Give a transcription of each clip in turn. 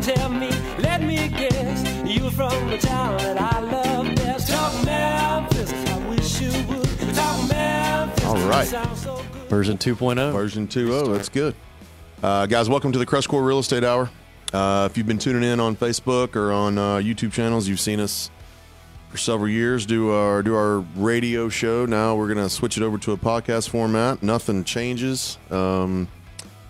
on, tell me, let me guess. You from the town that I love best. Talk Memphis, I wish you would. Talk Memphis. All right. sounds so good. Version 2.0. Version 2.0. That's good. Uh, guys, welcome to the Crestcore Real Estate Hour. Uh, if you've been tuning in on Facebook or on uh, YouTube channels, you've seen us for several years do our do our radio show. Now we're going to switch it over to a podcast format. Nothing changes. Um,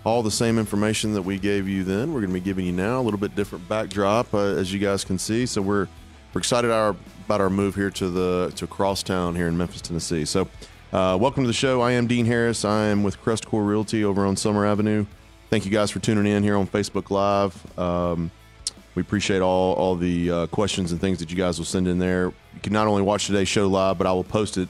all the same information that we gave you then, we're going to be giving you now. A little bit different backdrop, uh, as you guys can see. So we're we're excited our, about our move here to the to Crosstown here in Memphis, Tennessee. So. Uh, welcome to the show. I am Dean Harris. I am with Crestcore Realty over on Summer Avenue. Thank you guys for tuning in here on Facebook Live. Um, we appreciate all all the uh, questions and things that you guys will send in there. You can not only watch today's show live, but I will post it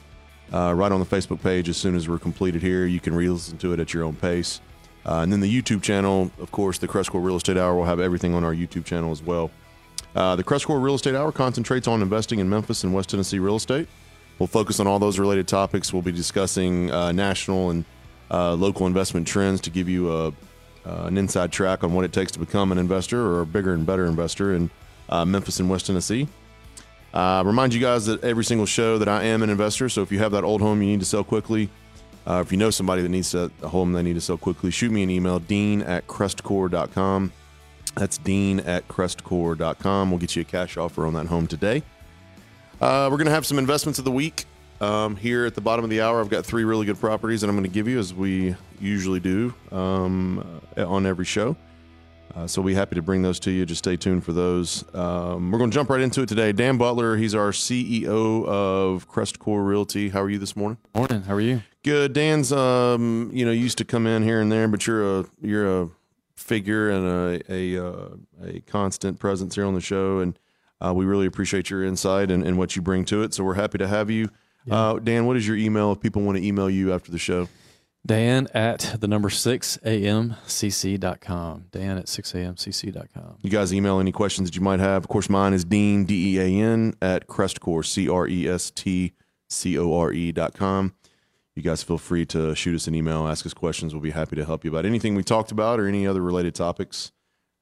uh, right on the Facebook page as soon as we're completed here. You can re-listen to it at your own pace. Uh, and then the YouTube channel, of course, the Crestcore Real Estate Hour will have everything on our YouTube channel as well. Uh, the Crestcore Real Estate Hour concentrates on investing in Memphis and West Tennessee real estate. We'll focus on all those related topics. We'll be discussing uh, national and uh, local investment trends to give you a, uh, an inside track on what it takes to become an investor or a bigger and better investor in uh, Memphis and West Tennessee. Remind you guys that every single show that I am an investor. So if you have that old home you need to sell quickly, uh, if you know somebody that needs to, a home they need to sell quickly, shoot me an email, dean at crestcore.com. That's dean at crestcore.com. We'll get you a cash offer on that home today. Uh, we're going to have some investments of the week um, here at the bottom of the hour. I've got three really good properties that I'm going to give you, as we usually do um, uh, on every show. Uh, so we'll be happy to bring those to you. Just stay tuned for those. Um, we're going to jump right into it today. Dan Butler, he's our CEO of Crestcore Realty. How are you this morning? Morning. How are you? Good. Dan's, um, you know, used to come in here and there, but you're a you're a figure and a a, uh, a constant presence here on the show, and uh, we really appreciate your insight and, and what you bring to it. So we're happy to have you. Uh, Dan, what is your email if people want to email you after the show? Dan at the number 6amcc.com. Dan at 6amcc.com. You guys email any questions that you might have. Of course, mine is Dean, D E A N, at Crestcore, C R E S T C O R E dot com. You guys feel free to shoot us an email, ask us questions. We'll be happy to help you about anything we talked about or any other related topics.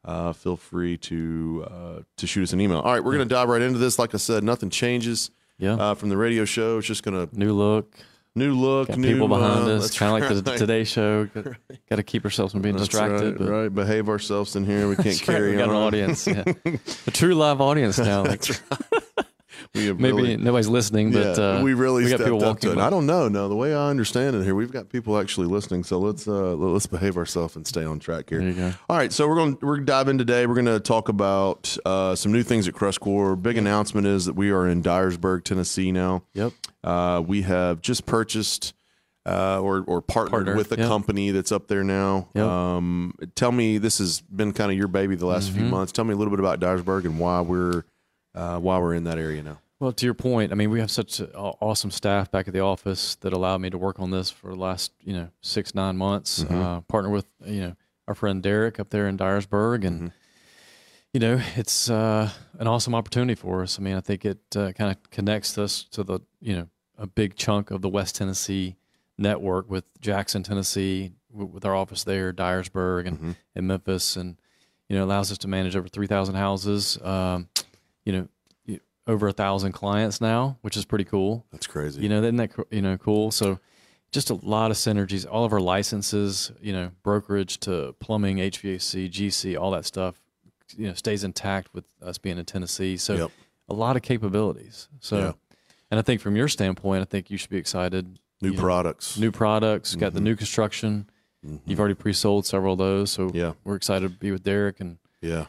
Uh, feel free to uh, to shoot us an email. All right, we're going to dive right into this. Like I said, nothing changes Yeah. uh, from the radio show. It's just going to New look. new look, Got new people behind uh, us. that's Kind of like the. Today Show. Got, to keep ourselves from being That's distracted. right, but right. Behave ourselves in here. We can't That's right, carry we got on. an audience. Yeah. a true live audience now. Like, We have maybe really- nobody's listening, but yeah, uh, we really we got people walking. it. I don't know. No, the way I understand it here, we've got people actually listening. So let's uh, let's behave ourselves and stay on track here. There you go. All right, so we're going we're gonna dive in today. We're going to talk about uh, some new things at Crestcore. Big announcement is that we are in Dyersburg, Tennessee now. Yep. Uh, we have just purchased uh, or or partnered Partner, with a yep. company that's up there now. Yep. Um, tell me, this has been kind of your baby the last few Mm-hmm. months. Tell me a little bit about Dyersburg and why we're uh, why we're in that area now. Well, to your point, I mean, we have such awesome staff back at the office that allowed me to work on this for the last, you know, six nine months. Mm-hmm. Uh, partner with, you know, our friend Derek up there in Dyersburg, and Mm-hmm. you know, it's uh, an awesome opportunity for us. I mean, I think it uh, kind of connects us to the, you know, a big chunk of the West Tennessee network with Jackson, Tennessee, w- with our office there, Dyersburg, and, Mm-hmm. and Memphis, and you know, allows us to manage over three thousand houses. Um, you know, over a thousand clients now, which is pretty cool. That's crazy. You know, isn't that you know cool? So, just a lot of synergies. All of our licenses, you know, brokerage to plumbing, HVAC, GC, all that stuff, you know, stays intact with us being in Tennessee. So, Yep. a lot of capabilities. So, Yeah. and I think from your standpoint, I think you should be excited. new you know, products. new products, got the new construction. You've already pre-sold several of those, so Mm-hmm. Yeah. we're excited to be with Derek and Yeah.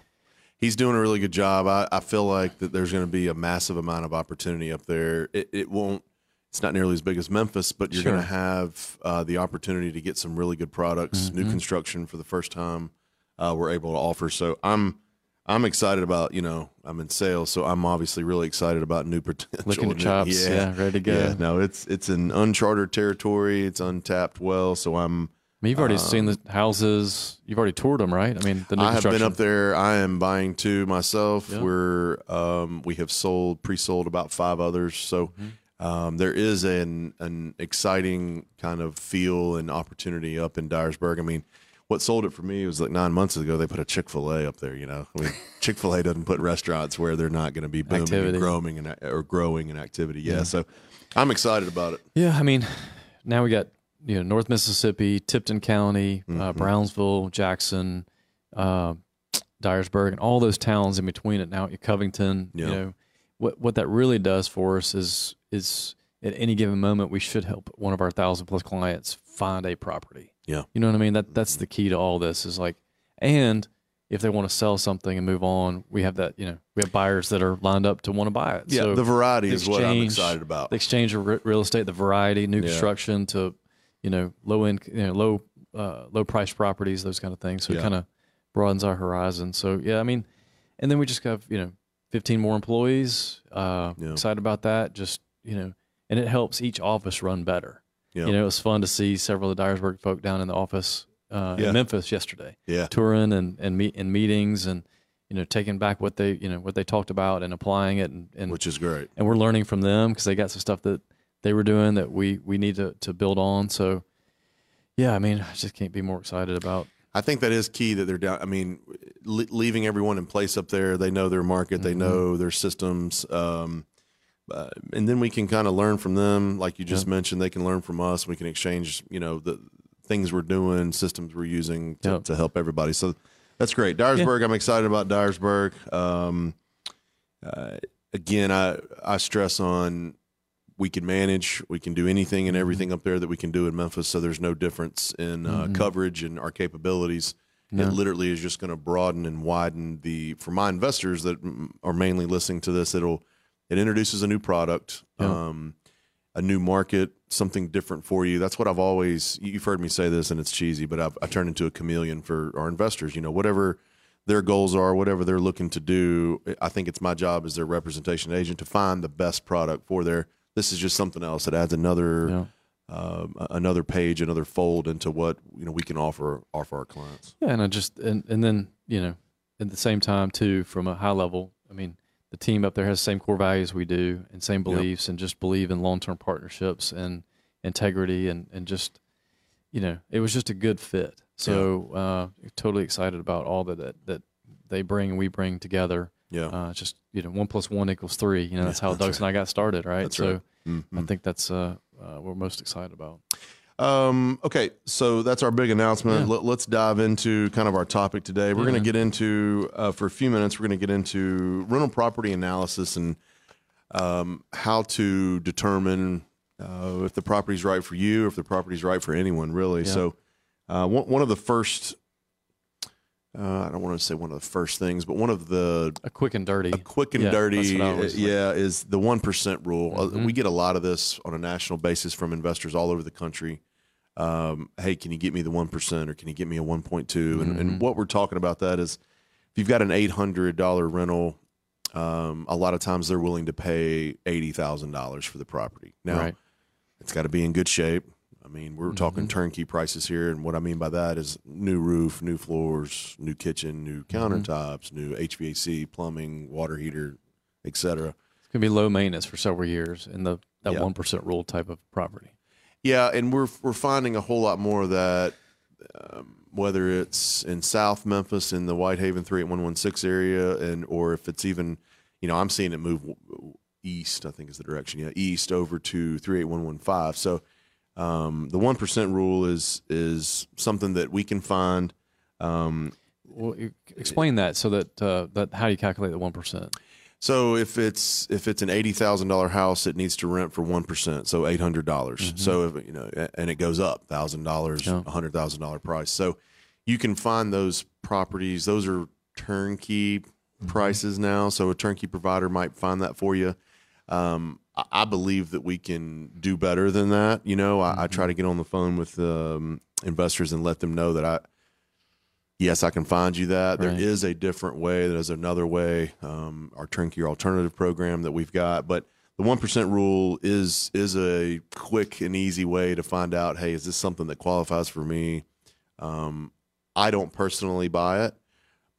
He's doing a really good job. I, I feel like that there's going to be a massive amount of opportunity up there. It, it won't, it's not nearly as big as Memphis, but you're going to have uh, the opportunity to get some really good products, new construction for the first time uh, we're able to offer. So I'm, I'm excited about, you know, I'm in sales, so I'm obviously really excited about new potential. your New- chops. Yeah, ready to go. Yeah, no, it's it's an uncharted territory. It's untapped well, so I'm I mean, you've already seen the houses. You've already toured them, right? I mean, the new Um, I have been up there. I am buying two myself. Yeah. We're um, we have sold pre-sold about five others. So Mm-hmm. um, there is an an exciting kind of feel and opportunity up in Dyersburg. I mean, what sold it for me was like nine months ago. They put a Chick Fil A up there. You know, I mean, Chick Fil A doesn't put restaurants where they're not going to be booming Activity. and growing and or growing in activity. Yeah, so I'm excited about it. Yeah, I mean, now we got you know North Mississippi, Tipton County, Mm-hmm. uh, Brownsville, Jackson, uh, Dyersburg, and all those towns in between it. Now at Covington, Yeah. you know, what what that really does for us is is at any given moment we should help one of our thousand plus clients find a property. Yeah. You know what I mean? That that's the key to all this is like, and if they want to sell something and move on, we have that. You know, we have buyers that are lined up to want to buy it. Yeah, So the variety the is what I'm excited about. the exchange of re- real estate, the variety, new Yeah. construction to, you know, low end, you know, low, uh, low price properties, those kind of things. So Yeah. it kind of broadens our horizon. So yeah, I mean, and then we just have, you know, 15 more employees. Uh, Yeah. excited about that. Just, you know, and it helps each office run better. Yeah. You know, it was fun to see several of the Dyersburg folk down in the office uh, Yeah. in Memphis yesterday Yeah, touring and and meet in meetings and you know taking back what they you know what they talked about and applying it and, and which is great. and we're learning from them because they got some stuff that they were doing that we we need to to build on. So yeah, I mean, I just can't be more excited about. I think that is key that they're down. I mean, le- leaving everyone in place up there, they know their market, they Mm-hmm. know their systems, um, uh, and then we can kind of learn from them. Like you just mentioned, they can learn from us. We can exchange, you know, the things we're doing, systems we're using to, Yep. to help everybody. So that's great. Dyersburg, I'm excited about Dyersburg. Um, uh, again, I I stress on we can manage, we can do anything and everything up there that we can do in Memphis. So there's no difference in uh, coverage and our capabilities. No. It literally is just going to broaden and widen the for my investors that are mainly listening to this. It'll it introduces a new product, Yeah. um, a new market, something different for you. That's what I've always. You've heard me say this, and it's cheesy, but I've I turned into a chameleon for our investors. You know, whatever their goals are, whatever they're looking to do, I think it's my job as their representation agent to find the best product for their. This is just something else that adds another Yeah. um, another page, another fold into what you know we can offer offer our clients. Yeah, and I just and and then you know at the same time too from a high level. I mean, the team up there has the same core values we do and same beliefs, and just believe in long term partnerships and integrity and and just you know it was just a good fit. So uh, totally excited about all that, that that they bring and we bring together. Yeah, Uh, just you know, one plus one equals three. You know, that's how Douglas and I got started, right? That's so right. Mm-hmm. I think that's uh, uh, we're most excited about. Um, okay, so that's our big announcement. Let, let's dive into kind of our topic today. We're going to get into uh, for a few minutes. We're going to get into rental property analysis and um, how to determine uh, if the property's right for you, or if the property's right for anyone, really. So, uh, one, one of the first. Uh, I don't want to say one of the first things, but one of the A quick and dirty. a quick and Yeah, dirty, that's what I uh, yeah, is the one percent rule. Uh, Mhm. we get a lot of this on a national basis from investors all over the country. Um, hey, can you get me the one percent, or can you get me a one point two? And, Mm-hmm. and what we're talking about that is, if you've got an eight hundred dollar rental, um, a lot of times they're willing to pay eighty thousand dollars for the property. Now, Right. it's got to be in good shape. I mean, we're talking Mm-hmm. turnkey prices here, and what I mean by that is new roof, new floors, new kitchen, new Mm-hmm. countertops, new HVAC, plumbing, water heater, etc. It's gonna be low maintenance for several years in the that Yeah. one rule type of property. Yeah, and we're we're finding a whole lot more of that. Um, whether it's in South Memphis in the Whitehaven three eight one one six area, and or if it's even, you know, I'm seeing it move east. I think is the direction. Yeah, east over to three eight one one five. So um, the one percent rule is is something that we can find. Um, Well, explain that so that uh, that how do you calculate the one percent? So if it's if it's an eighty thousand dollar house, it needs to rent for one percent, so eight hundred dollars. So if you know, and it goes up thousand dollars, Yeah. a hundred thousand dollar price. So you can find those properties. Those are turnkey prices now. So a turnkey provider might find that for you. Um, I, believe that we can do better than that. You know, I, I try to get on the phone with um, investors and let them know that I yes, I can find you that. There Right. is a different way. There's another way. Um, our turnkey alternative program that we've got, but the one percent rule is is a quick and easy way to find out. Hey, is this something that qualifies for me? Um, I don't personally buy it,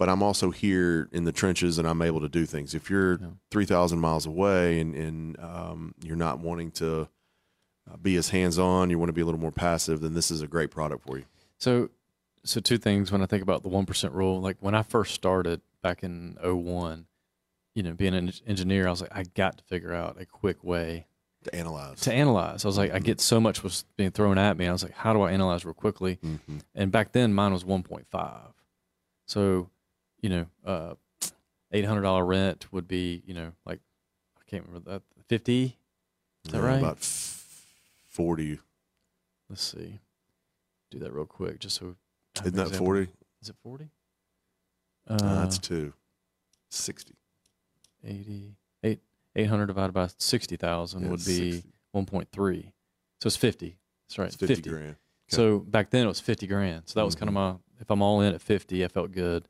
but I'm also here in the trenches and I'm able to do things. If you're Yeah. three thousand miles away and and um, you're not wanting to uh, be as hands on, you want to be a little more passive, then this is a great product for you. So so two things when I think about the one percent rule. Like when I first started back in 01, you know, being an engineer, I was like, I got to figure out a quick way To analyze. to analyze. I was like, I get so much was being thrown at me. I was like, how do I analyze real quickly? Mm-hmm. And back then, mine was 1.5. So, you know, uh, $800 rent would be, you know, like, I can't remember that, 50? Is that Yeah, right? About f- 40. Let's see. Do that real quick, just so. Isn't that 40? Is it 40? Uh, Uh, that's two. 60. 80, eight, 800 divided by 60,000 Yeah, would be 60. 1.3. So it's 50. That's right. It's 50, grand. Okay. So back then it was 50 grand. So that was kind of my, if I'm all in at 50, I felt good.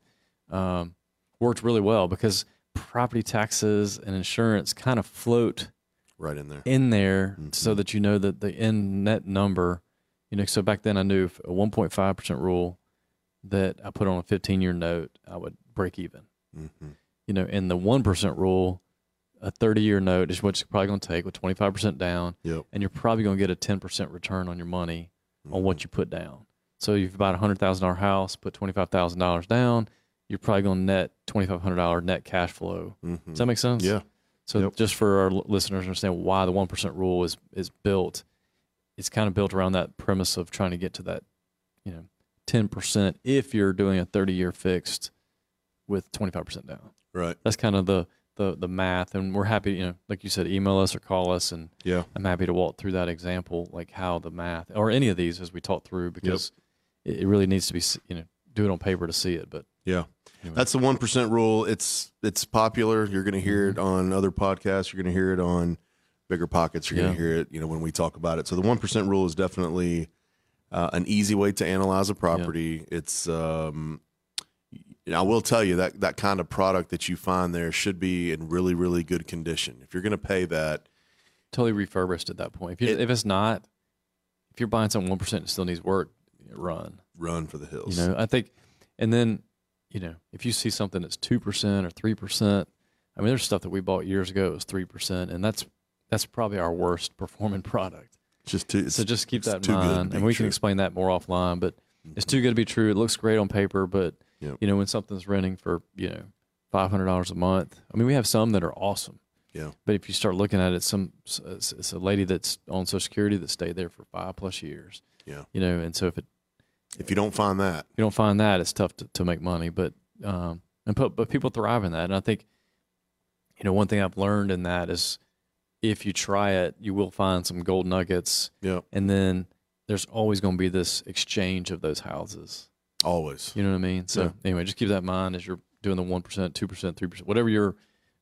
Um, worked really well because property taxes and insurance kind of float Right in there. in there so Mhm. that you know that the end net number, you know, so back then I knew a 1.5% rule that I put on a 15 year note, I would break even. hmm You know, in the 1% rule, a 30 year note is what it's probably going to take with 25% down, Yep. and you're probably going to get a 10% return on your money on Mm-hmm. what you put down. So if you bought a hundred thousand dollar house, put twenty five thousand dollars down, you're probably going to net twenty five hundred dollar net cash flow. Mhm. Does that make sense? Yeah. So Yep. just for our listeners to understand why the one percent rule is is built, it's kind of built around that premise of trying to get to that, you know, ten percent if you're doing a thirty year fixed with twenty five percent down. Right. That's kind of the the the math, and we're happy. You know, like you said, email us or call us, and Yeah. I'm happy to walk through that example, like how the math or any of these as we talk through, because it, it really needs to be, you know, do it on paper to see it. But Yeah. Anyway. That's the 1% rule. It's it's popular. You're going to hear Mm-hmm. it on other podcasts. You're going to hear it on BiggerPockets. You're going to hear it, you know, when we talk about it. So the 1% rule is definitely uh, an easy way to analyze a property. It's um I will tell you that that kind of product that you find there should be in really really good condition. If you're going to pay that, totally refurbished at that point. If, you, It- if it's not, if you're buying something one percent and still needs work, run. run for the hills. You know, I think, and then, you know, if you see something that's two percent or three percent, I mean, there's stuff that we bought years ago that was three percent, and that's that's probably our worst performing product. Just too so just keep that in too good to mind, and we true. can explain that more offline. But it's mm-hmm. too good to be true. It looks great on paper, but Yep. you know, when something's renting for you know five hundred dollars a month, I mean, we have some that are awesome. Yeah. But if you start looking at it, some it's, it's a lady that's on Social Security that stayed there for five plus years. Yeah. You know, and so if it If you don't find that, if you don't find that, it's tough to, to make money. But um, and put, but people thrive in that, and I think you know one thing I've learned in that is if you try it, you will find some gold nuggets, yeah, and then there's always going to be this exchange of those houses. always. You know what I mean? So Yeah. anyway, just keep that in mind as you're doing the one percent, two percent, three percent, whatever your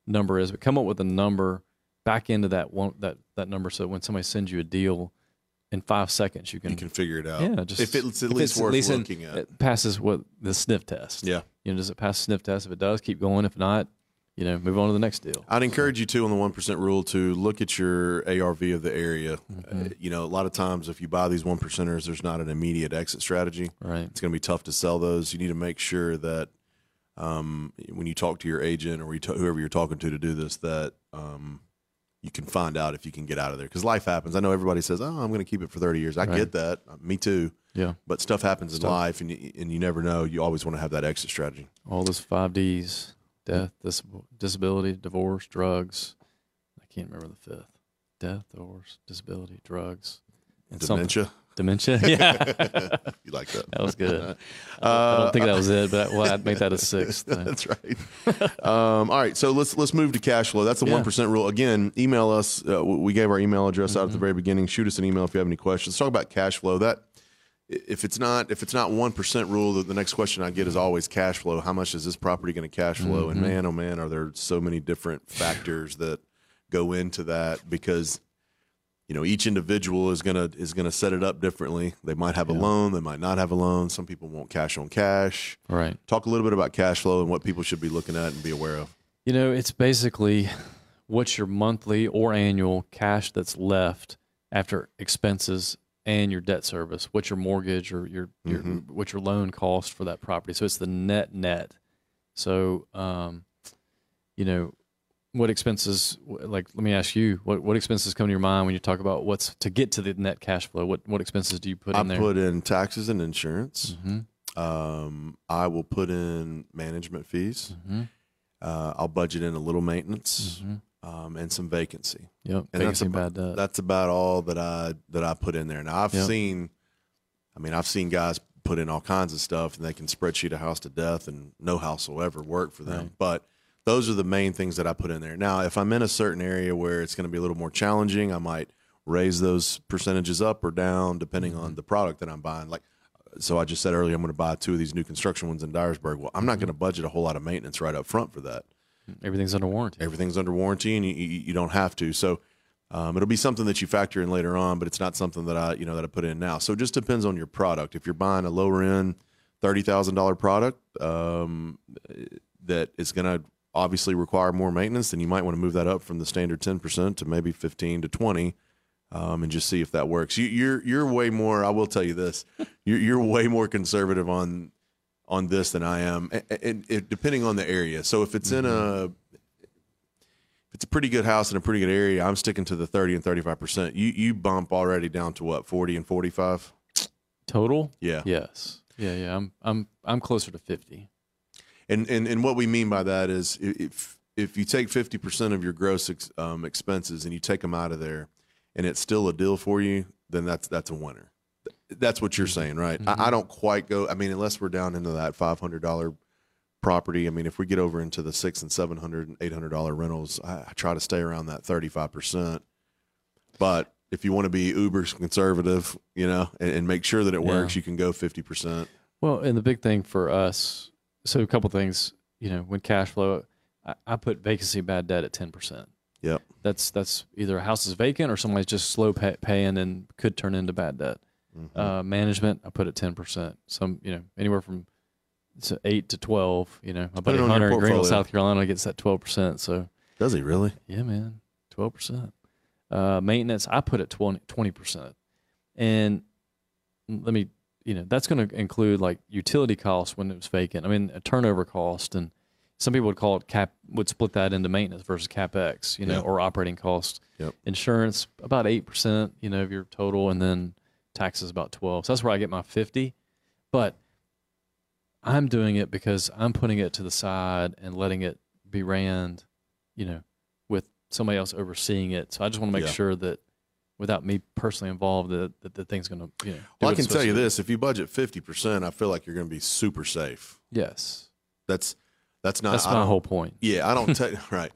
number is. But come up with a number back into that one that that number, so when somebody sends you a deal in five seconds, you can, You can figure it out. yeah, just if it's at if least it's worth in- looking at. It passes what the sniff test. yeah. You know, does it pass the sniff test? If it does, keep going. If not, you know, move on to the next deal. I'd encourage you too on the one percent rule to look at your ARV of the area. Mm-hmm. Uh, you know, a lot of times if you buy these one percenters, there's not an immediate exit strategy. Right. It's going to be tough to sell those. You need to make sure that um, when you talk to your agent or you ta- whoever you're talking to to do this, that um, you can find out if you can get out of there because life happens. I know everybody says, "Oh, I'm going to keep it for 30 years." I Right. get that. Uh, Me too. Yeah. But stuff happens in life, and you, and you never know. You always want to have that exit strategy. All those five Ds: death, dis- disability, divorce, drugs. I can't remember the fifth. Death, divorce, disability, drugs, and something- Dementia. Yeah. you like that? That was good. I don't think that was it, but well, I'd make that a sixth. That's right. um, all right, so let's let's move to cash flow. That's the Yeah. one rule. Again, email us. Uh, we gave our email address out at the Mm-hmm. very beginning. Shoot us an email if you have any questions. Let's talk about cash flow. That if it's not if it's not one percent rule, the, the next question I get is always cash flow. How much is this property going to cash flow? Mm-hmm. And man, oh man, are there so many different factors that go into that because you know each individual is gonna is gonna set it up differently. They might have a loan, they might not have a loan. Some people want cash on cash. Right. Talk a little bit about cash flow and what people should be looking at and be aware of. You know, it's basically what's your monthly or annual cash that's left after expenses and your debt service. What's your mortgage or your, your Mm-hmm. what's your loan cost for that property? So it's the net net. So, um, you know, what expenses? Like, let me ask you, what what expenses come to your mind when you talk about what's to get to the net cash flow? What what expenses do you put I in there? I put in taxes and insurance. hmm Um, I will put in management fees. Mm-hmm. Uh, I'll budget in a little maintenance Mm-hmm. um, and some vacancy. Yep. And that's Vacancy about, bad debt. that's about all that I that I put in there. Now I've Yep. seen, I mean, I've seen guys put in all kinds of stuff, and they can spreadsheet a house to death, and no house will ever work for them. Right. But those are the main things that I put in there. Now, if I'm in a certain area where it's going to be a little more challenging, I might raise those percentages up or down depending Mm-hmm. on the product that I'm buying. Like, so I just said earlier, I'm going to buy two of these new construction ones in Dyersburg. Well, I'm not Mm-hmm. going to budget a whole lot of maintenance right up front for that Everything's under warranty. everything's under warranty and you, you, you don't have to. So um, it'll be something that you factor in later on, but it's not something that I, you know, that I put in now. So it just depends on your product. If you're buying a lower end, thirty thousand dollar product um, that is going to obviously require more maintenance, then you might want to move that up from the standard ten percent to maybe fifteen to twenty. Um, and just see if that works. You, you're you're way more. I will tell you this. You're, you're way more conservative on on this than I am, and, and it, depending on the area. So if it's in a if it's a pretty good house in a pretty good area, I'm sticking to the 30 and 35 percent. You you bump already down to what 40 and 45. Total? Yeah. Yes. Yeah, yeah. I'm I'm I'm closer to 50. And and and what we mean by that is if if you take 50 percent of your gross ex, um, expenses and you take them out of there, and it's still a deal for you, then that's that's a winner. That's what you're saying, right? I, I don't quite go. I mean, unless we're down into that five hundred dollar property. I mean, if we get over into the six and seven hundred and eight hundred dollar rentals, I, I try to stay around that thirty five percent. But if you want to be uber conservative, you know, and, and make sure that it Yeah. works, you can go fifty percent. Well, and the big thing for us, so a couple things, you know, when cash flow, I, I put vacancy bad debt at 10%. Yep. That's that's either a house is vacant or somebody's just slow pay, paying and could turn into bad debt. Uh, management, I put at 10%. Some, you know, anywhere from to 8 to 12, you know. My buddy Hunter in Greenville. South Carolina gets that 12%. So, Does he really? yeah, man, 12%. Uh, maintenance, I put at 20, 20%. And let me, you know, that's going to include like utility costs when it was vacant. I mean, a turnover cost. And some people would call it cap, would split that into maintenance versus capex, you know, Yeah. or operating costs. Yep. Insurance, about 8%, you know, of your total. And then taxes, about 12. So that's where I get my 50. But I'm doing it because I'm putting it to the side and letting it be ran, you know, with somebody else overseeing it. So I just want to make Yeah. sure that without me personally involved, that, that the thing's going to, you know. do Well, I can tell you to this: if you budget fifty percent, I feel like you're going to be super safe. Yes. That's that's not. That's I my whole point. Yeah, I don't take right.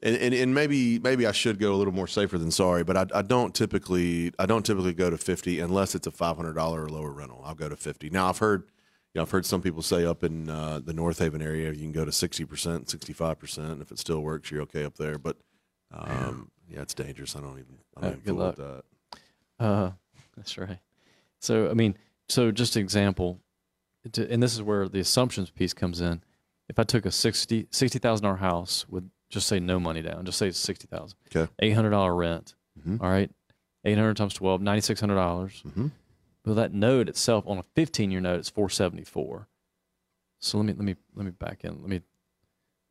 And, and and maybe maybe I should go a little more safer than sorry, but I, I don't typically I don't typically go to fifty unless it's a five hundred dollar or lower rental. I'll go to fifty. Now I've heard you know, I've heard some people say up in uh, the Northaven area you can go to sixty percent, sixty five percent, and if it still works, you're okay up there. But um, yeah, it's dangerous. I don't even I don't even good with that. Uh, that's right. So, I mean, so just an example, to, and this is where the assumptions piece comes in. If I took a 60 $60,000 house with just say no money down, just say it's 60000 Okay. $800 rent, Mhm. all right, 800 times 12, $9,600. Mhm. But that note itself on a 15 year note, it's 474 So let me, let me, let me back in. Let me,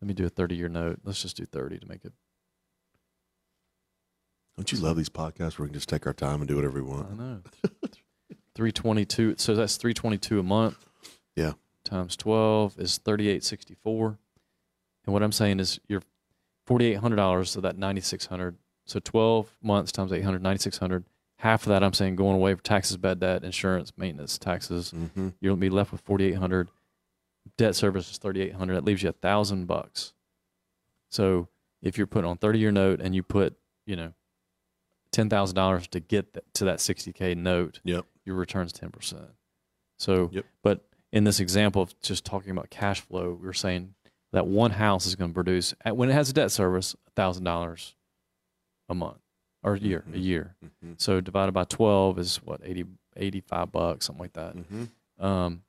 let me do a 30 year note. Let's just do 30 to make it. Don't you love these podcasts where we can just take our time and do whatever we want? I know. 322. So that's 322 a month. Yeah. Times 12 is 3864. And what I'm saying is you're $4,800 of that 9600 So 12 months times 800, 9600 Half of that I'm saying going away for taxes, bad debt, insurance, maintenance, taxes. Mm-hmm. You'll be left with 4800 Debt service is 3800 That leaves you a thousand bucks. So if you're putting on 30 year note and you put, you know, $10,000 to get to that 60K note, Yep. your return's 10%. So, Yep. but in this example of just talking about cash flow, we are saying that one house is going to produce, when it has a debt service, $1,000 a month or a year, a Mhm. year. Mm-hmm. So divided by 12 is what, 80, 85 bucks, something like that. Mm-hmm. Um,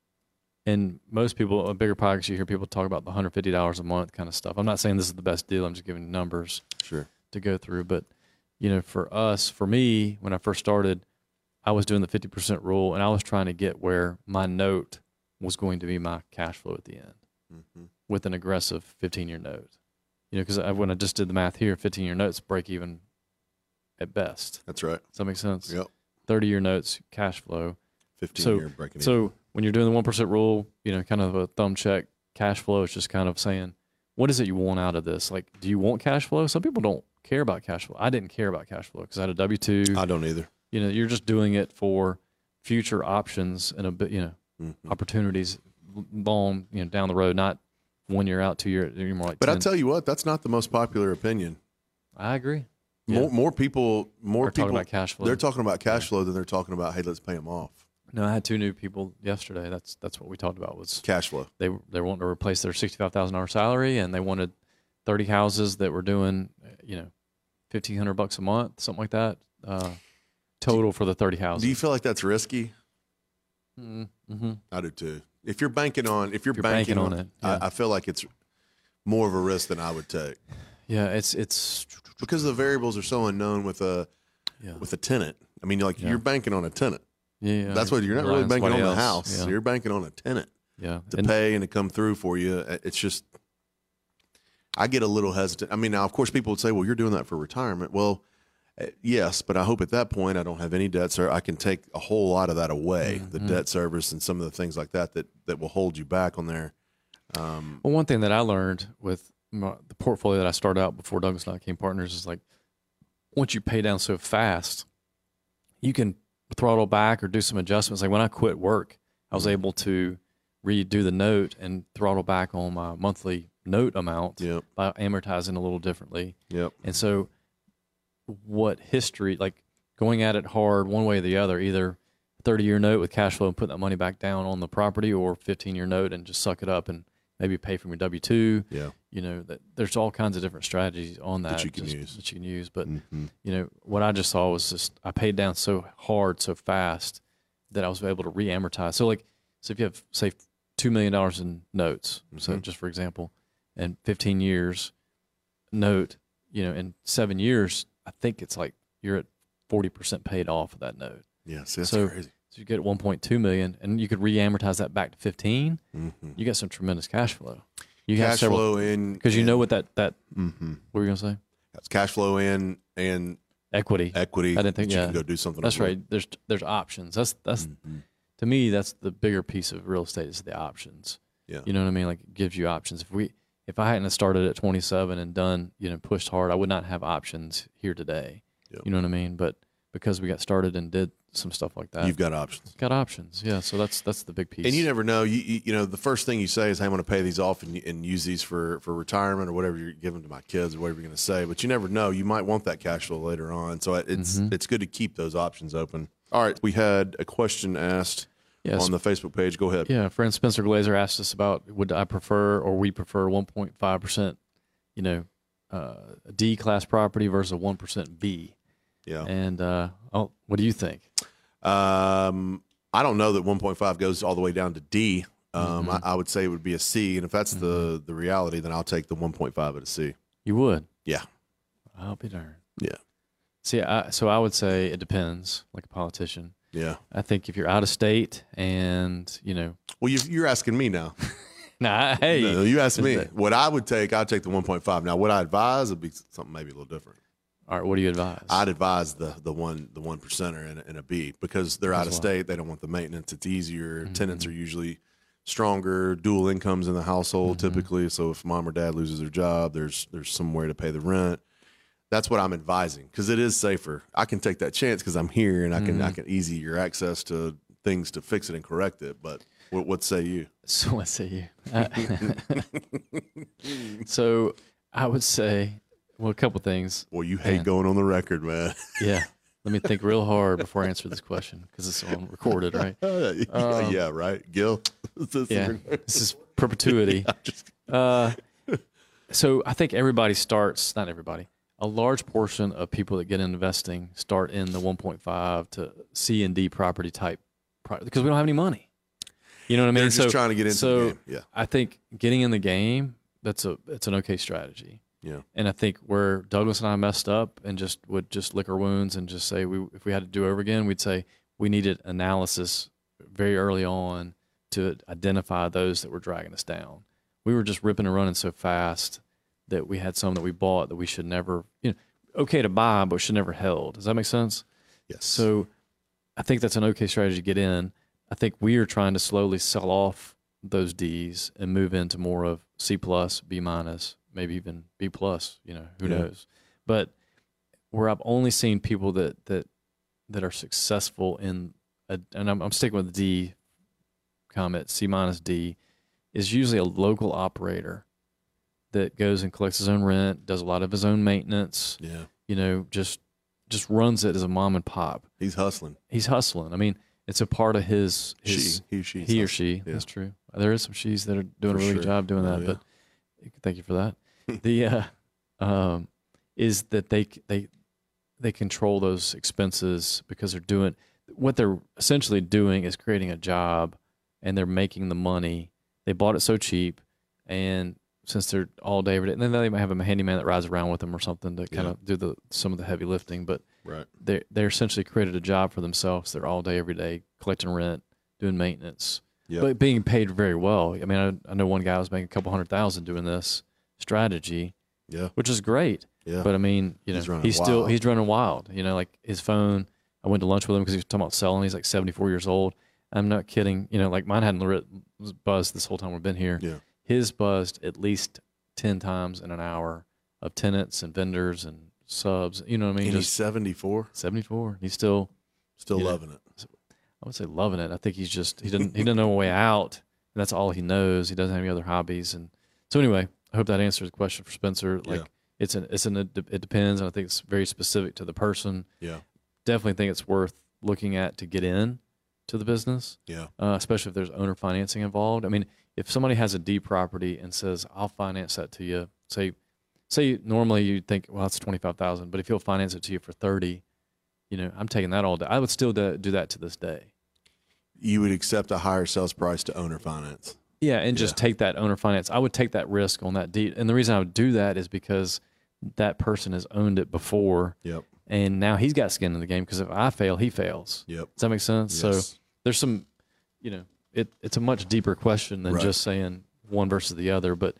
and most people, a BiggerPockets, you hear people talk about the $150 a month kind of stuff. I'm not saying this is the best deal. I'm just giving numbers Sure. to go through. But you know, for us, for me, when I first started, I was doing the fifty percent rule, and I was trying to get where my note was going to be my cash flow at the end Mm-hmm. with an aggressive fifteen year note. You know, because when I just did the math here, fifteen year notes break even at best. That's right. Does that make sense? Yep. Thirty year notes cash flow. 15 So- year breaking even. So when you're doing the one percent rule, you know, kind of a thumb check cash flow is just kind of saying, what is it you want out of this? Like, do you want cash flow? Some people don't care about cash flow. I didn't care about cash flow because I had a W two. I don't either. You know, you're just doing it for future options and a bit, you know, Mhm. opportunities long, you know, down the road, not one year out, two year. You're more like. But I tell you what, that's not the most popular opinion. I agree. Yeah. More more people more We're people talking about cash flow. they're talking about cash flow than they're talking about hey let's pay them off. No, I had two new people yesterday. That's that's what we talked about. Was Cash flow. they they wanted to replace their sixty five thousand dollar salary, and they wanted thirty houses that were doing, you know, fifteen hundred bucks a month, something like that, uh, total for the thirty houses. Do you feel like that's risky? mm-hmm. I do too. If you're banking on if you're, If you're banking, banking on, on it, yeah. I, I feel like it's more of a risk than I would take Yeah, it's it's because the variables are so unknown with a yeah, with a tenant. I mean, like Yeah. you're banking on a tenant. yeah. That's what you're not really banking on the else. house. Yeah, You're banking on a tenant yeah. to And- pay and to come through for you. It's just, I get a little hesitant. I mean, now of course people would say, "Well, you're doing that for retirement." Well, eh, yes, but I hope at that point I don't have any debt, sir. I can take a whole lot of that away, the Mm-hmm. debt service and some of the things like that that that will hold you back on there. Um, Well, one thing that I learned with my, the portfolio that I started out before Douglas and I became partners is like once you pay down so fast, you can throttle back or do some adjustments. Like when I quit work, I was able to redo the note and throttle back on my monthly note amount Yep. by amortizing a little differently. Yep. And so, what history, like going at it hard one way or the other, either 30 year note with cash flow and put that money back down on the property or 15 year note and just suck it up and maybe pay from your W 2. Yeah. You know, that there's all kinds of different strategies on that, That you can just- use. That you can use. But, Mhm. you know, what I just saw was just I paid down so hard, so fast that I was able to re amortize. So, like, so if you have, say, $2 million in notes, so Mhm. just for example, and 15 years note, you know, in seven years, I think it's like you're at 40% paid off of that note. Yeah. See, that's So- crazy. So you get 1.2 million and you could re-amortize that back to 15. Mhm. You got some tremendous cash flow. You have Cash several flow in because you know what that that hmm what were you gonna say? That's cash flow in and Equity. equity. I didn't think- that you yeah. can go do something. Else. That's right. There's there's options. That's that's Mhm. to me that's the bigger piece of real estate is the options. Yeah. You know what I mean? Like it gives you options. If we if I hadn't have started at 27 and done you know pushed hard, I would not have options here today. Yep. You know what I mean? But because we got started and did some stuff like that, You've got options. got options. Yeah. So that's that's the big piece. And you never know. You, you you know the first thing you say is, "Hey, I'm going to pay these off and, and use these for for retirement or whatever you're giving to my kids or whatever you're going to say." But you never know. You might want that cash flow later on. So it's Mm-hmm. it's good to keep those options open. All right, we had a question asked Yes. on the Facebook page. Go ahead. Yeah, friend Spencer Glazer asked us about would I prefer or we prefer 1.5 percent, you know, uh, D class property versus a one percent B. Yeah. And uh, oh, what do you think? Um, I don't know that 1.5 goes all the way down to D. Um, Mm-hmm. I, I would say it would be a C, and if that's the the reality, then I'll take the 1.5 at a C. You would? Yeah. I'll be darned. Yeah. See, I, so I would say it depends, like a politician. Yeah. I think if you're out of state and you know, Well, you, you're asking me now. nah, hey, No, you asked me. that- What I would take, I'd take the 1.5. Now, what I advise would be something maybe a little different. all right, what do you advise? I'd advise the the one the one percenter and, a- and a B because they're out of why. state. They don't want the maintenance. It's easier. Mm-hmm. Tenants are usually stronger. Dual incomes in the household Mm-hmm. typically. So if mom or dad loses their job, there's there's somewhere to pay the rent. That's what I'm advising because it is safer. I can take that chance because I'm here and I can Mm-hmm. I can easy your access to things to fix it and correct it. But what, what say you? So let's say you. Uh, so I would say, well, a couple things. Well, you hate Man. going on the record, man. Yeah. Let me think real hard before I answer this question because it's on recorded, right? Um, yeah, right, Gil. Yeah. This is perpetuity. Uh, so I think everybody starts, not everybody, a large portion of people that get into investing start in the 1.5 to C and D property type because we don't have any money. You know what I mean? They're just trying to get into so the game. Yeah, I think getting in the game, that's a it's an okay strategy. yeah. And I think where Douglas and I messed up and just would just lick our wounds and just say we if we had to do over again, we'd say we needed analysis very early on to identify those that were dragging us down. We were just ripping and running so fast that we had some that we bought that we should never, you know, okay to buy, but should never held. Does that make sense? Yes. So I think that's an okay strategy to get in. I think we are trying to slowly sell off those D's and move into more of C plus, B minus, maybe even B plus. You know, who Yeah. knows? But where I've only seen people that that that are successful in, a, and I'm, I'm sticking with the D comment, C minus D, is usually a local operator that goes and collects his own rent, does a lot of his own maintenance. Yeah. You know, just just runs it as a mom and pop. He's hustling. He's hustling. I mean, it's a part of his his she, he, she. he or she. Yeah. That's true. There is some she's that are doing For a really sure. good job doing Oh, that. yeah. But thank you for that. the uh, um, is that they they they control those expenses because they're doing what they're essentially doing is creating a job and they're making the money. They bought it so cheap, and since they're all day every day, and then they might have a handyman that rides around with them or something to kind Yeah. of do the some of the heavy lifting. But Right. they they essentially created a job for themselves. They're all day every day collecting rent, doing maintenance, Yep. but being paid very well. I mean, I, I know one guy was making a couple hundred thousand doing this strategy, Yeah. which is great. Yeah. But I mean, you know, He's he's, still he's running wild. You know, like his phone. I went to lunch with him because he was talking about selling. He's like seventy four years old. I'm not kidding. You know, like mine hadn't lit- was buzzed this whole time we've been here. Yeah. His buzzed at least ten times in an hour of tenants and vendors and subs. You know what I mean? And he's 74, seventy four. He's still still loving it. I would say loving it. I think he's just he doesn't he doesn't know a way out. And that's all he knows. He doesn't have any other hobbies. And so anyway, I hope that answers the question for Spencer. Like Yeah. it's an it's an it depends, and I think it's very specific to the person. Yeah. Definitely think it's worth looking at to get in to the business, Yeah. uh, especially if there's owner financing involved. I mean, if somebody has a D property and says I'll finance that to you, say say normally you'd think well that's twenty five thousand, but if he'll finance it to you for thirty, you know I'm taking that all day. I would still do, do that to this day. You would accept a higher sales price to owner finance. Yeah, and just take that owner finance. I would take that risk on that deed. And the reason I would do that is because that person has owned it before Yep. and now he's got skin in the game because if I fail, he fails. Yep. Does that make sense? Yes. So there's some, you know, it, it's a much deeper question than Right. just saying one versus the other. But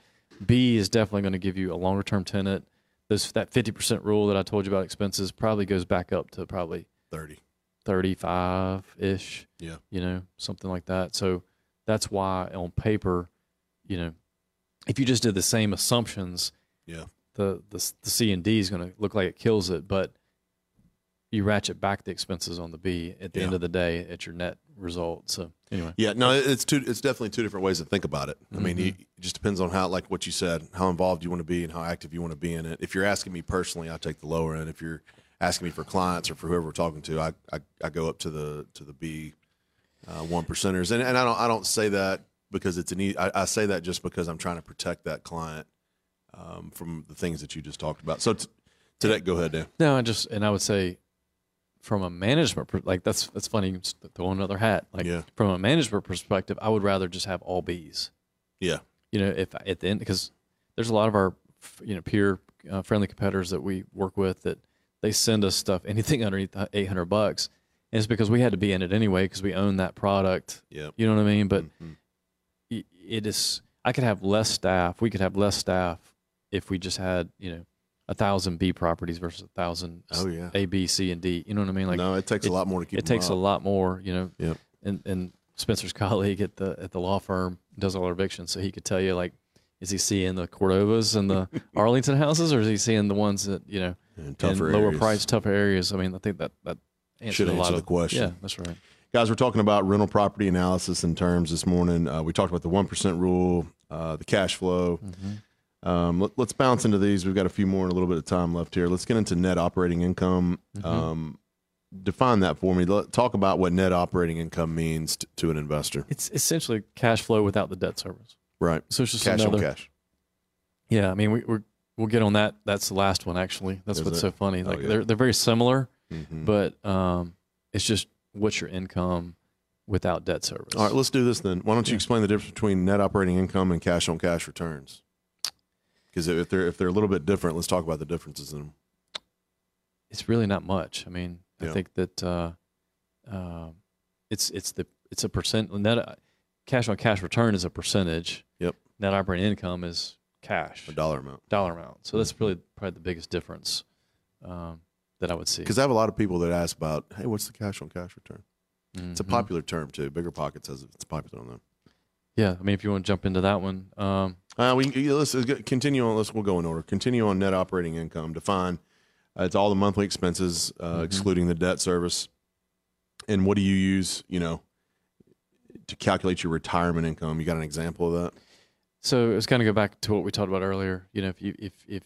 B is definitely going to give you a longer term tenant. This that 50% rule that I told you about expenses probably goes back up to probably 30. 35 ish Yeah. you know, something like that. So that's why on paper, you know, if you just did the same assumptions, Yeah. the the, the C and D is going to look like it kills it, but you ratchet back the expenses on the B at the end of the day at your net result. So anyway, Yeah, no, it's two. It's definitely two different ways to think about it. I mean, Mm-hmm. you, it just depends on how, like what you said, how involved you want to be and how active you want to be in it. If you're asking me personally, I take the lower end. If you're asking me for clients or for whoever we're talking to, I I, I go up to the to the B uh, one percenters, and and I don't I don't say that because it's an e- I, I say that just because I'm trying to protect that client um, from the things that you just talked about. So t- today, go ahead, Dan. no, I just and I would say from a management like that's that's funny. Throw another hat. Like Yeah. from a management perspective, I would rather just have all B's. Yeah, you know, if at the end, because there's a lot of our, you know, peer uh, friendly competitors that we work with that they send us stuff, anything underneath 800 bucks. And it's because we had to be in it anyway because we own that product. yeah, You know what I mean? But Mhm. i- it is, I could have less staff. We could have less staff if we just had, you know, a thousand B properties versus a thousand Oh, yeah. A, B, C, and D. You know what I mean? Like no, it takes a lot more to keep. it takes a lot more, you know. Yep. And and Spencer's colleague at the at the law firm does all our evictions, so he could tell you like, is he seeing the Cordovas and the Arlington houses, or is he seeing the ones that you know In in tougher lower areas. price, tougher areas? I mean, I think that that answers Should a lot answer of the question. Yeah, that's right. Guys, we're talking about rental property analysis in terms this morning. Uh, we talked about the 1% rule, uh, the cash flow. Um, let, us bounce into these. We've got a few more and a little bit of time left here. Let's get into net operating income. Um, define that for me. Let, talk about what net operating income means t- to an investor. It's essentially cash flow without the debt service. Right. So it's just Cash another. on cash. Yeah, I mean, we, we're we'll get on that. That's the last one actually. That's Is what's it? so funny. Oh, Like yeah. they're they're very similar, Mhm. but um, it's just what's your income without debt service. All right, let's do this then. Why don't you Yeah. explain the difference between net operating income and cash on cash returns? Because if they're if they're a little bit different, let's talk about the differences in them. it's really not much. I mean, Yeah. I think that uh, uh, it's it's the it's a percent net cash on cash return is a percentage. Yep. Net operating income is cash A dollar amount. dollar amount. So Mm-hmm. that's really probably the biggest difference um, that I would see. Because I have a lot of people that ask about, hey, what's the cash on cash return? It's a Mm-hmm. popular term too. BiggerPockets says it's popular on them. Yeah, I mean, if you want to jump into that one, um, Uh, we can, let's continue on. Let's we'll go in order. Continue on net operating income. Define. Uh, it's all the monthly expenses, uh, Mm-hmm. excluding the debt service. And what do you use? You know, to calculate your retirement income. You got an example of that? So it's kind of go back to what we talked about earlier. You know, if you if if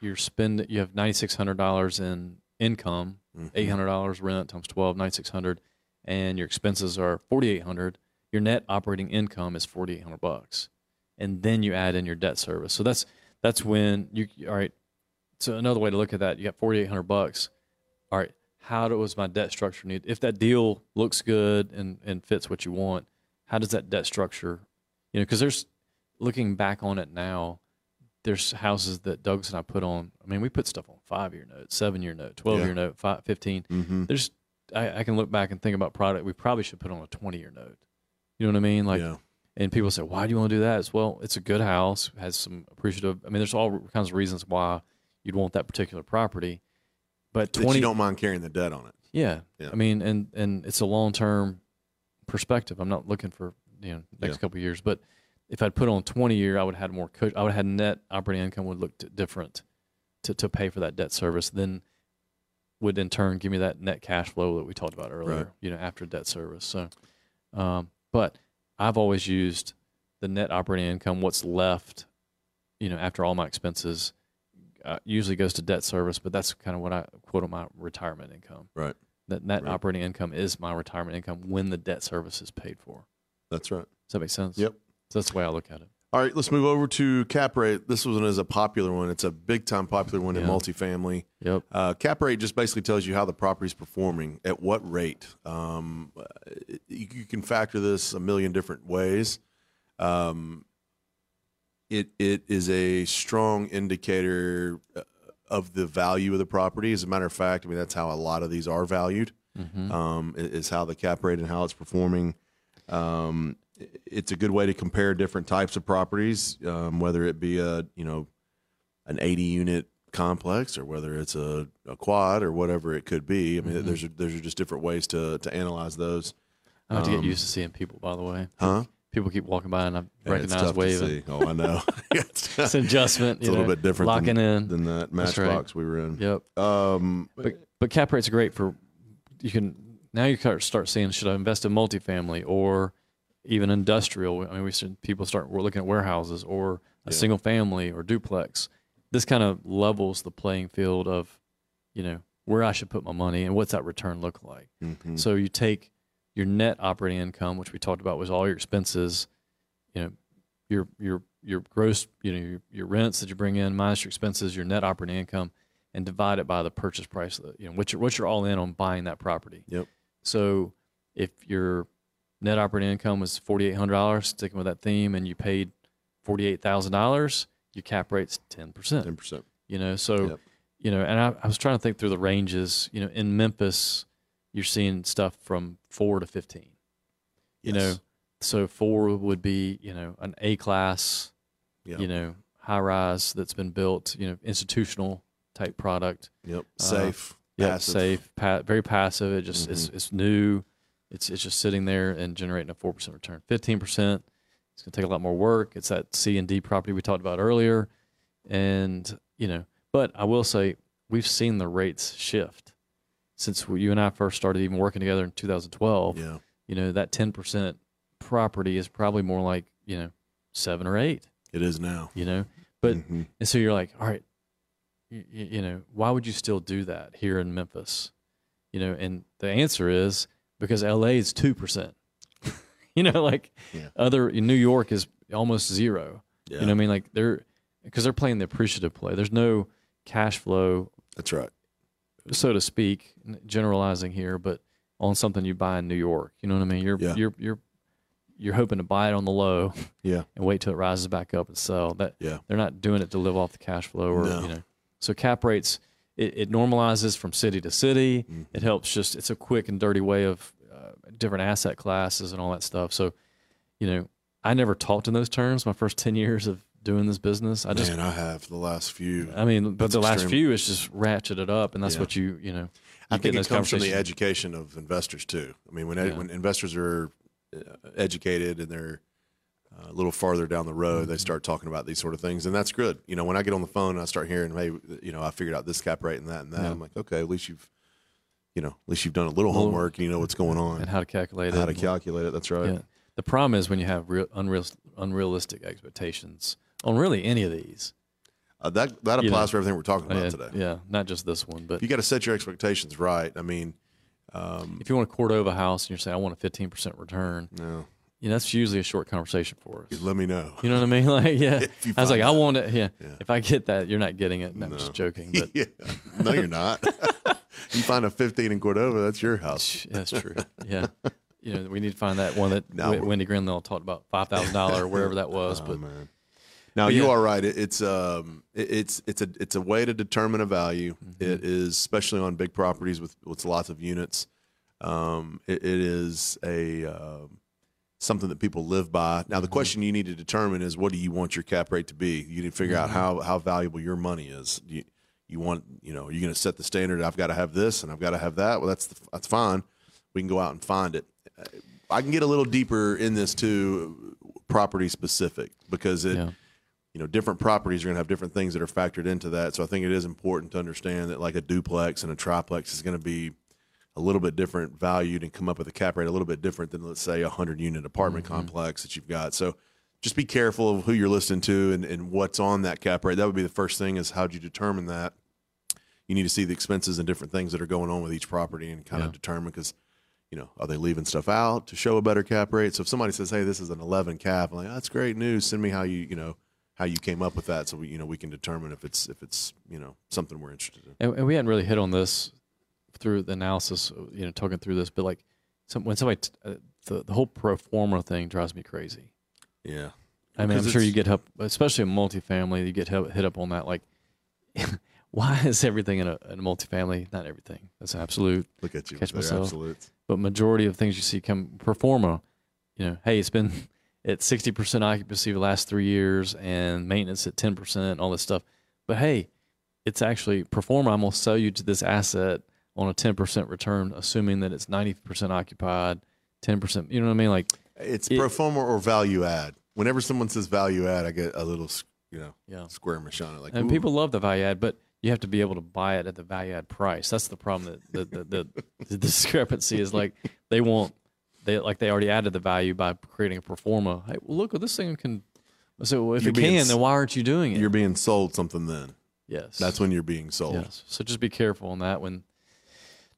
you're spend you have ninety six hundred dollars in income, Mm-hmm. hundred dollars rent times 12, 9600 and your expenses are forty eight hundred. Your net operating income is forty eight hundred bucks, and then you add in your debt service. So that's that's when you all right. So another way to look at that, you got forty eight hundred bucks. All right, how does my debt structure need? If that deal looks good and and fits what you want, how does that debt structure? You know, because there's looking back on it now, there's houses that Douglas and I put on. I mean, we put stuff on five year note, seven year note, twelve year note, five, 15. Mm-hmm. There's, I, I can look back and think about product. We probably should put on a twenty year note. You know what I mean? Like, yeah. and people say, why do you want to do that? It's well, it's a good house, has some appreciative. I mean, there's all kinds of reasons why you'd want that particular property. But That twenty, you don't mind carrying the debt on it. yeah. Yeah. I mean, and and it's a long term perspective. I'm not looking for you know next Yeah. couple of years, but if I'd put on 20 year, I would have had more. I would have had net operating income would look different to to pay for that debt service. Then would in turn give me that net cash flow that we talked about earlier. Right. You know, after debt service. So, um, but I've always used the net operating income. What's left, you know, after all my expenses. Uh, usually goes to debt service, but that's kind of what I quote on my retirement income Right. that net Right. operating income is my retirement income when the debt service is paid for. That's right. Does that make sense? Yep. So that's the way I look at it. All right, let's move over to cap rate. This one is a popular one. It's a big time popular one in multifamily. Yep. Uh, cap rate just basically tells you how the property's performing at what rate. Um, you, you can factor this a million different ways. Um, it it is a strong indicator uh, of the value of the property. As a matter of fact, I mean that's how a lot of these are valued. Mm-hmm. Um, is how the cap rate and how it's performing. Um, it's a good way to compare different types of properties, um, whether it be a you know an 80 unit complex or whether it's a, a quad or whatever it could be. I mean, Mm-hmm. there's there's just different ways to to analyze those. I have to Um, get used to seeing people. By the way, Huh? people keep walking by and I Yeah, recognize waving. Oh, I know. it's It's an adjustment. it's a little know, bit different Locking than, in. than that That's right. matchbox we were in. Yep. Um, But but cap rates are great for you can now you start start seeing should I invest in multifamily or even industrial. I mean, we see people start we're looking at warehouses or a Yeah. single family or duplex. This kind of levels the playing field of, you know, where I should put my money and what's that return look like. mhm. So you take your net operating income, which we talked about was all your expenses, you know, your your your gross, you know, your, your rents that you bring in minus your expenses, your net operating income, and divide it by the purchase price. Of the, you know, what you're what you're all in on buying that property. Yep. So if your net operating income was forty eight hundred dollars, sticking with that theme, and you paid forty eight thousand dollars, your cap rate's ten percent. ten percent. You know, so Yep. you know, and I, I was trying to think through the ranges. You know, in Memphis, you're seeing stuff from four to fifteen. You know, so four would be you know an A class, Yeah. you know, high rise that's been built, you know, institutional type product. Yep. uh, Safe. Yeah, safe, pa- very passive. It just it's Mhm. it's new. It's it's just sitting there and generating a four percent return. Fifteen percent. It's gonna take a lot more work. It's that C and D property we talked about earlier, and you know. But I will say we've seen the rates shift since you and I first started even working together in 2012. Yeah. You know that ten percent property is probably more like you know seven or eight. It is now. You know, but Mhm. and so you're like, all right, you, you know, why would you still do that here in Memphis? You know, and the answer is because LA is 2%. you know, like Yeah. other, New York is almost zero. yeah. You know what I mean? Like they're, because they're playing the appreciative play. There's no cash flow, That's right. so to speak, generalizing here, but on something you buy in New York. You know what I mean? You're, Yeah. you're, you're, you're hoping to buy it on the low Yeah. and wait till it rises back up and sell. That Yeah. they're not doing it to live off the cash flow or No. you know. So cap rates it, it normalizes from city to city. Mhm. It helps just it's a quick and dirty way of uh, different asset classes and all that stuff. So, you know, I never talked in those terms my first 10 years of doing this business. I just Man, I have the last few. I mean, but the last few is just ratcheted up and that's Yeah. what you, you know. I think it comes from the education of investors too. I mean, when Yeah. when investors are uh, educated and they're uh, a little farther down the road, Mm-hmm. they start talking about these sort of things, and that's good. You know, when I get on the phone and I start hearing, hey, you know, I figured out this cap rate and that and that. Yeah. I'm like, okay, at least you've, you know, at least you've done a little homework and you know what's going on, and how to calculate it, how to calculate it. That's right. Yeah. The problem is when you have real, unreal, unrealistic expectations on really any of these. Uh, that that You applies know. for everything we're talking about yeah, today. yeah, not just this one, but You got to set your expectations right. I mean, um, if you want a Cordova house and you're saying I want a 15% return, no, you know, that's usually a short conversation for us. let me know. You know what I mean? Like, yeah. I was like, find I want it. Yeah. Yeah. If I get that, you're not getting it. No, I'm just joking. But yeah, no, you're not. you find a 15 in Cordova, that's your house. that's true. Yeah. You know, we need to find that one that No, we're- Wendy Grindle talked about five thousand dollar or wherever that was. Oh, but man. Now But you yeah. are right. It, it's um, it, it's it's a it's a way to determine a value. Mm-hmm. It is especially on big properties with with lots of units. Um, it, it is a um, something that people live by. Now the Mm-hmm. question you need to determine is what do you want your cap rate to be? You need to figure out Mm-hmm. how how valuable your money is. You you want you know you're going to set the standard. I've got to have this and I've got to have that. Well, that's the, that's fine. We can go out and find it. I can get a little deeper in this too, property specific, because it, Yeah. you know, different properties are going to have different things that are factored into that. So I think it is important to understand that like a duplex and a triplex is going to be a little bit different valued and come up with a cap rate a little bit different than let's say a hundred unit apartment mm-hmm. complex that you've got. So just be careful of who you're listening to and, and what's on that cap rate. That would be the first thing is how do you determine that? You need to see the expenses and different things that are going on with each property and kind Yeah. of determine because you know, are they leaving stuff out to show a better cap rate? So if somebody says, "Hey, this is an 11 cap," I'm like, "That's great news. Send me how you, you know, how you came up with that, so we, you know, we can determine if it's if it's you know something we're interested in." and, and we hadn't really hit on this through the analysis, you know, talking through this, but like some, when somebody, t- uh, the, the whole pro forma thing drives me crazy. Yeah, I mean, I'm sure you get up, especially in multifamily, you get hit hit up on that. Like, why is everything in a, in a multifamily? Not everything. That's absolute. look at you. Catch myself. absolutes. But majority of things you see come pro forma, you know, hey, it's been at 60% occupancy the last three years and maintenance at 10%, all this stuff. But hey, it's actually pro forma. I'm going to sell you to this asset on a 10% return, assuming that it's 90% occupied, 10%. You know what I mean? Like, It's It- pro forma or value add. Whenever someone says value add, I get a little, you know, yeah. squirmish on it. Like, And ooh. people love the value add, but you have to be able to buy it at the value add price. That's the problem. That the, the, the, the discrepancy is like they want they like they already added the value by creating a pro forma. Hey, well, look, this thing can. So well, if You're it can, s- then why aren't you doing it? you're being sold something. Then yes, that's when you're being sold. yes. So just be careful on that when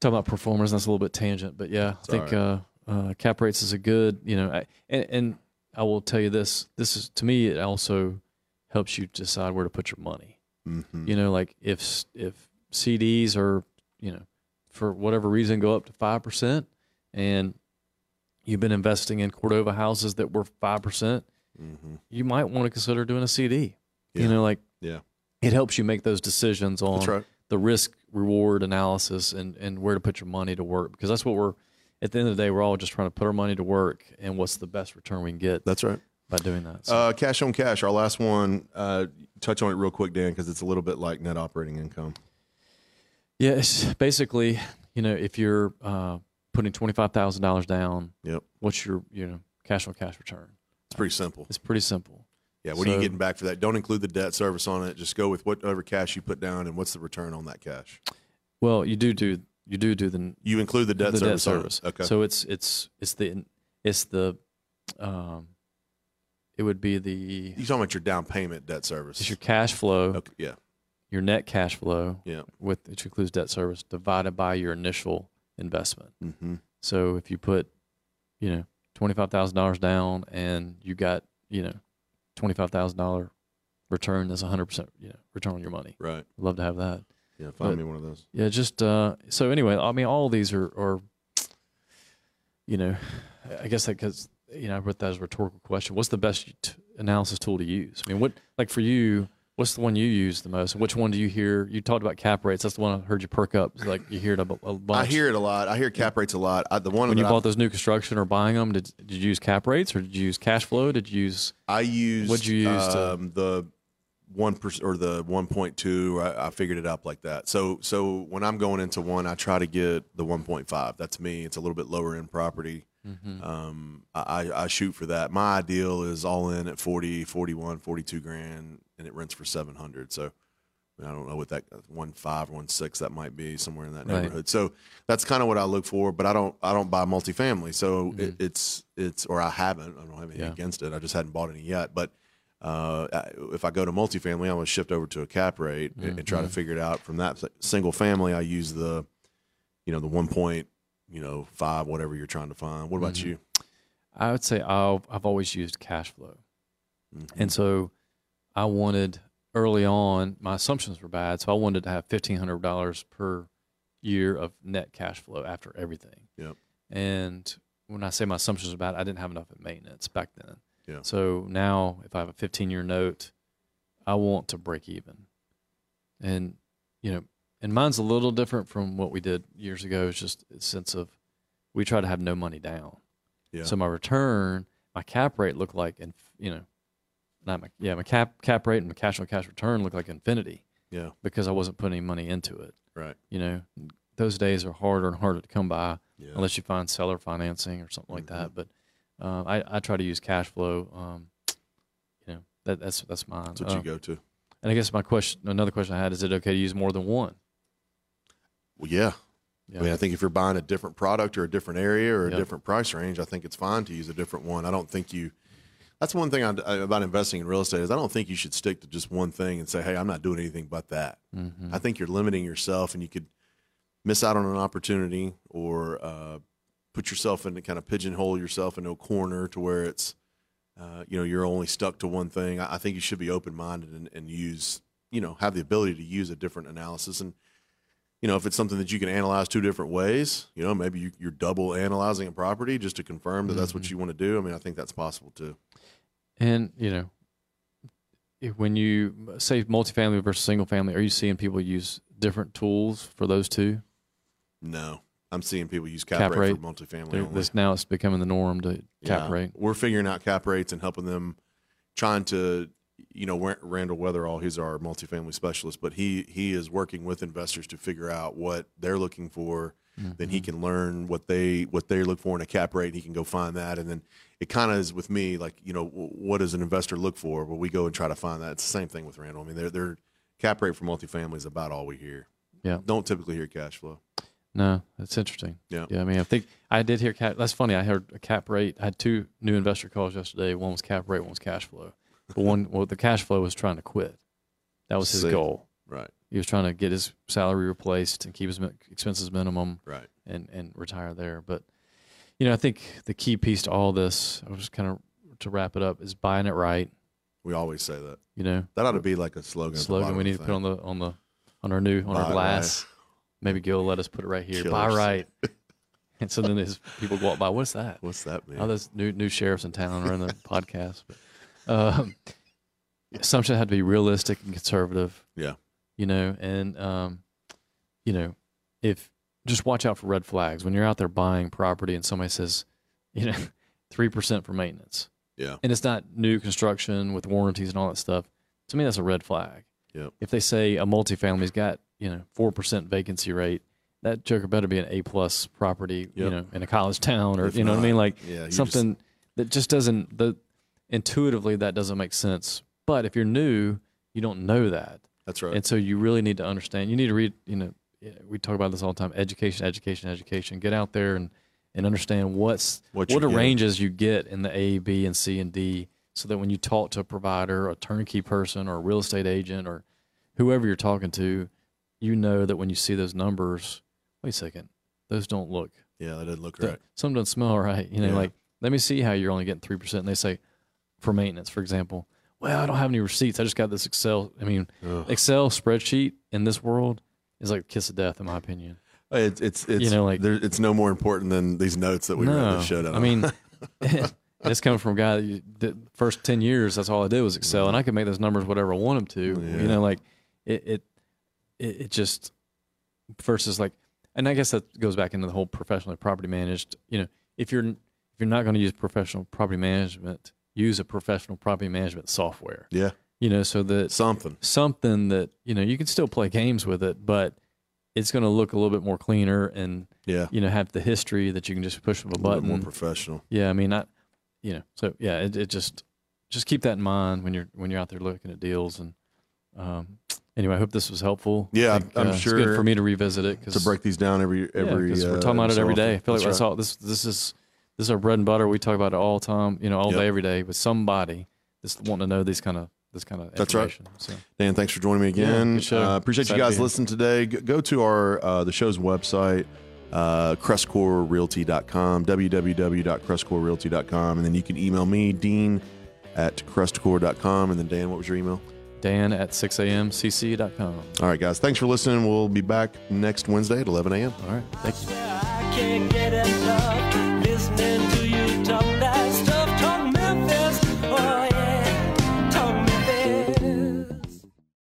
talking about pro formas. That's a little bit tangent, but yeah, I think uh, uh, cap rates is a good. You know, I, and, and I will tell you this. This is to me. It also helps you decide where to put your money. hmm You know, like if if CDs are, you know, for whatever reason go up to five percent, and you've been investing in Cordova houses that were five percent, hmm you might want to consider doing a CD. Yeah. You know, like Yeah, it helps you make those decisions on that's right. The risk reward analysis and and where to put your money to work because that's what we're at the end of the day we're all just trying to put our money to work and what's the best return we can get That's right. by doing that. So, Uh, cash on cash, our last one. Uh, touch on it real quick, Dan, because it's a little bit like net operating income. yeah, basically you know if you're uh, putting twenty five thousand dollars down, Yep, what's your you know cash on cash return? it's pretty simple. It's pretty simple. Yeah, what are you getting back for that? Don't include the debt service on it. Just go with whatever cash you put down, and what's the return on that cash? Well, you do do you do do the You include the debt the service. debt service. Okay. So it's it's it's the it's the um, it would be the you talking about your down payment debt service? it's your cash flow, okay. Yeah. your net cash flow, Yeah. with which includes debt service divided by your initial investment. Mm-hmm. So if you put, you know, twenty five thousand dollars down and you got, you know, twenty five thousand dollar return, that's hundred percent, you know, return on your money. Right. Love to have that. Yeah. Find But- me one of those. Yeah, just uh, so anyway, I mean, all these are, are you know, I guess that because you know I put that as a rhetorical question. What's the best t- analysis tool to use? I mean, what like for you? What's the one you use the most? Which one do you hear? You talked about cap rates. That's the one I heard you perk up. It's like you hear it a, a bunch. I hear it a lot. I hear cap rates a lot. I, the one when you I- bought those new construction or buying them. Did did you use cap rates or did you use cash flow? Did you use I used What'd you use to- um, the one percent or the one point two. I, I figured it up like that. So so when I'm going into one, I try to get the one point five. That's me. It's a little bit lower end property. Um, I, I shoot for that. My ideal is all in at 40, 41, 42 grand, and it rents for seven hundred. So I don't know what that one five, one six that might be somewhere in that Right. neighborhood. So that's kind of what I look for. But I don't I don't buy multifamily, so Mm-hmm. it, it's it's or I haven't. I don't have anything Yeah. against it. I just hadn't bought any yet. But uh, if I go to multifamily, I'm going to shift over to a cap rate and, and try Mm-hmm. to figure it out from that single family. I use the you know the one point you know five whatever you're trying to find. What about Mm-hmm. you? I would say I'll, I've always used cash flow. Mm-hmm. And so I wanted early on, my assumptions were bad. So I wanted to have $1,500 per year of net cash flow after everything. Yep. And when I say my assumptions are bad, I didn't have enough in maintenance back then. Yeah. So now if I have a 15 year note, I want to break even. And, you know, and mine's a little different from what we did years ago. It's just a sense of we try to have no money down. Yeah. So my return, my cap rate looked like, and you know, not my yeah, my cap cap rate and my cash on cash return looked like infinity yeah. because I wasn't putting any money into it. Right. You know, those days are harder and harder to come by Yeah. unless you find seller financing or something like mm-hmm. that. But um, I I try to use cash flow. Um, you know, that that's that's mine. That's what Uh, you go to. And I guess my question, another question I had, is it okay to use more than one? Well, yeah. Yeah. I mean, I think if you're buying a different product or a different area or a Yep. different price range, I think it's fine to use a different one. I don't think you. That's one thing I- about investing in real estate is I don't think you should stick to just one thing and say, "Hey, I'm not doing anything but that." Mm-hmm. I think you're limiting yourself, and you could miss out on an opportunity or uh, put yourself in to kind of pigeonhole yourself into a corner to where it's, uh, you know, you're only stuck to one thing. I, I think you should be open minded and, and use, you know, have the ability to use a different analysis and you know, if it's something that you can analyze two different ways, you know, maybe you, you're double analyzing a property just to confirm that that's what you want to do. I mean, I think that's possible too. And you know, if- when you say multifamily versus single family, are you seeing people use different tools for those two? No, I'm seeing people use cap, Cap rate, rate. for multifamily. Only. This now it's becoming the norm to cap Yeah. rate. We're figuring out cap rates and helping them, trying to, you know, Randall Weatherall, he's our multifamily specialist, but he he is working with investors to figure out what they're looking for. Then he mm-hmm. can learn what they what they look for in a cap rate. He can go find that, and then it kind of is with me like, you know, what does an investor look for? Well, we go and try to find that. It's the same thing with Randall. I mean, their their cap rate for multifamily is about all we hear. Yeah. Don't typically hear cash flow. No, that's interesting. Yeah. Yeah. I mean, I think I did hear cap. That's funny. I heard a cap rate. I had two new investor calls yesterday. One was cap rate. One was cash flow. But one, well, the cash flow was trying to quit. That was his See. goal. Right. He was trying to get his salary replaced and keep his expenses minimum Right. and and retire there. But you know, I think the key piece to all this, I was just kind of to wrap it up, is buying it right. We always say that. You know, That ought to be like a slogan. slogan we need to put on the on the on our new on Buy our glass. Maybe Gil will let us put it right here. Buy Killers. right. and so then his people go up by. What's that? What's that mean? Oh, there's new new sheriffs in town are in the podcast. But, um, assumption had to be realistic and conservative. Yeah. You know, and um, you know, if just watch out for red flags when you're out there buying property and somebody says, you know, three percent for maintenance, yeah. and it's not new construction with warranties and all that stuff. To me, that's a red flag. Yep. If they say a multifamily's got you know four percent vacancy rate, that joker better be an A plus property, you know, in a college town or If you know what I mean, like yeah, something that just doesn't the intuitively that doesn't make sense. But if you're new, you don't know that, That's right. and so you really need to understand. You need to read. You know, we talk about this all the time: education, education, education. Get out there and and understand what's What what, ranges you get in the A, B, and C and D, so that when you talk to a provider, a turnkey person, or a real estate agent, or whoever you're talking to, you know that when you see those numbers, wait a second, those don't look yeah, that didn't look right. something doesn't smell right. You know, Yeah. like let me see how you're only getting three percent. And they say for maintenance, for example, well, I don't have any receipts. I just got this Excel. I mean, Ugh. Excel spreadsheet in this world is like a kiss of death, in my opinion. Uh, it's it's it's You know, like- there, it's no more important than these notes that we read no, that showed up. I mean, it's coming from a guy that you, the first ten years. That's all I did was Excel, and I could make those numbers whatever I want them to. Yeah. You know, like it, it, it, it just versus like, and I guess that goes back into the whole professionally property managed. You know, if you're if you're not going to use professional property management, use a professional property management software. yeah, you know, so that Something. something that you know you can still play games with it, but it's going to look a little bit more cleaner and Yeah. you know have the history that you can just push with a A bit more button. professional. Yeah, I mean, I, you know, so yeah, it, it just just keep that in mind when you're when you're out there looking at deals. And um, anyway, I hope this was helpful. Yeah, think, I'm uh, it's sure good for me to revisit it because To break these down every every. yeah, uh, we're talking about it so every day. I feel like That's that's right. all this this is this is our bread and butter. We talk about it all the time, you know, all Yep. day, every day with somebody that's wanting to know these kind of this kind of That's right. information. So Dan, thanks for joining me Yeah, again. show. Uh, appreciate Excited you guys here. listening today. Go, go to our uh, the show's website, uh, crestcorerealty.com, www.crestcorerealty.com, and then you can email me, Dean, at crestcore.com, and then Dan, what was your email? Dan at 6amcc.com. All right, guys, thanks for listening. We'll be back next Wednesday at 11 a.m. All right. Thank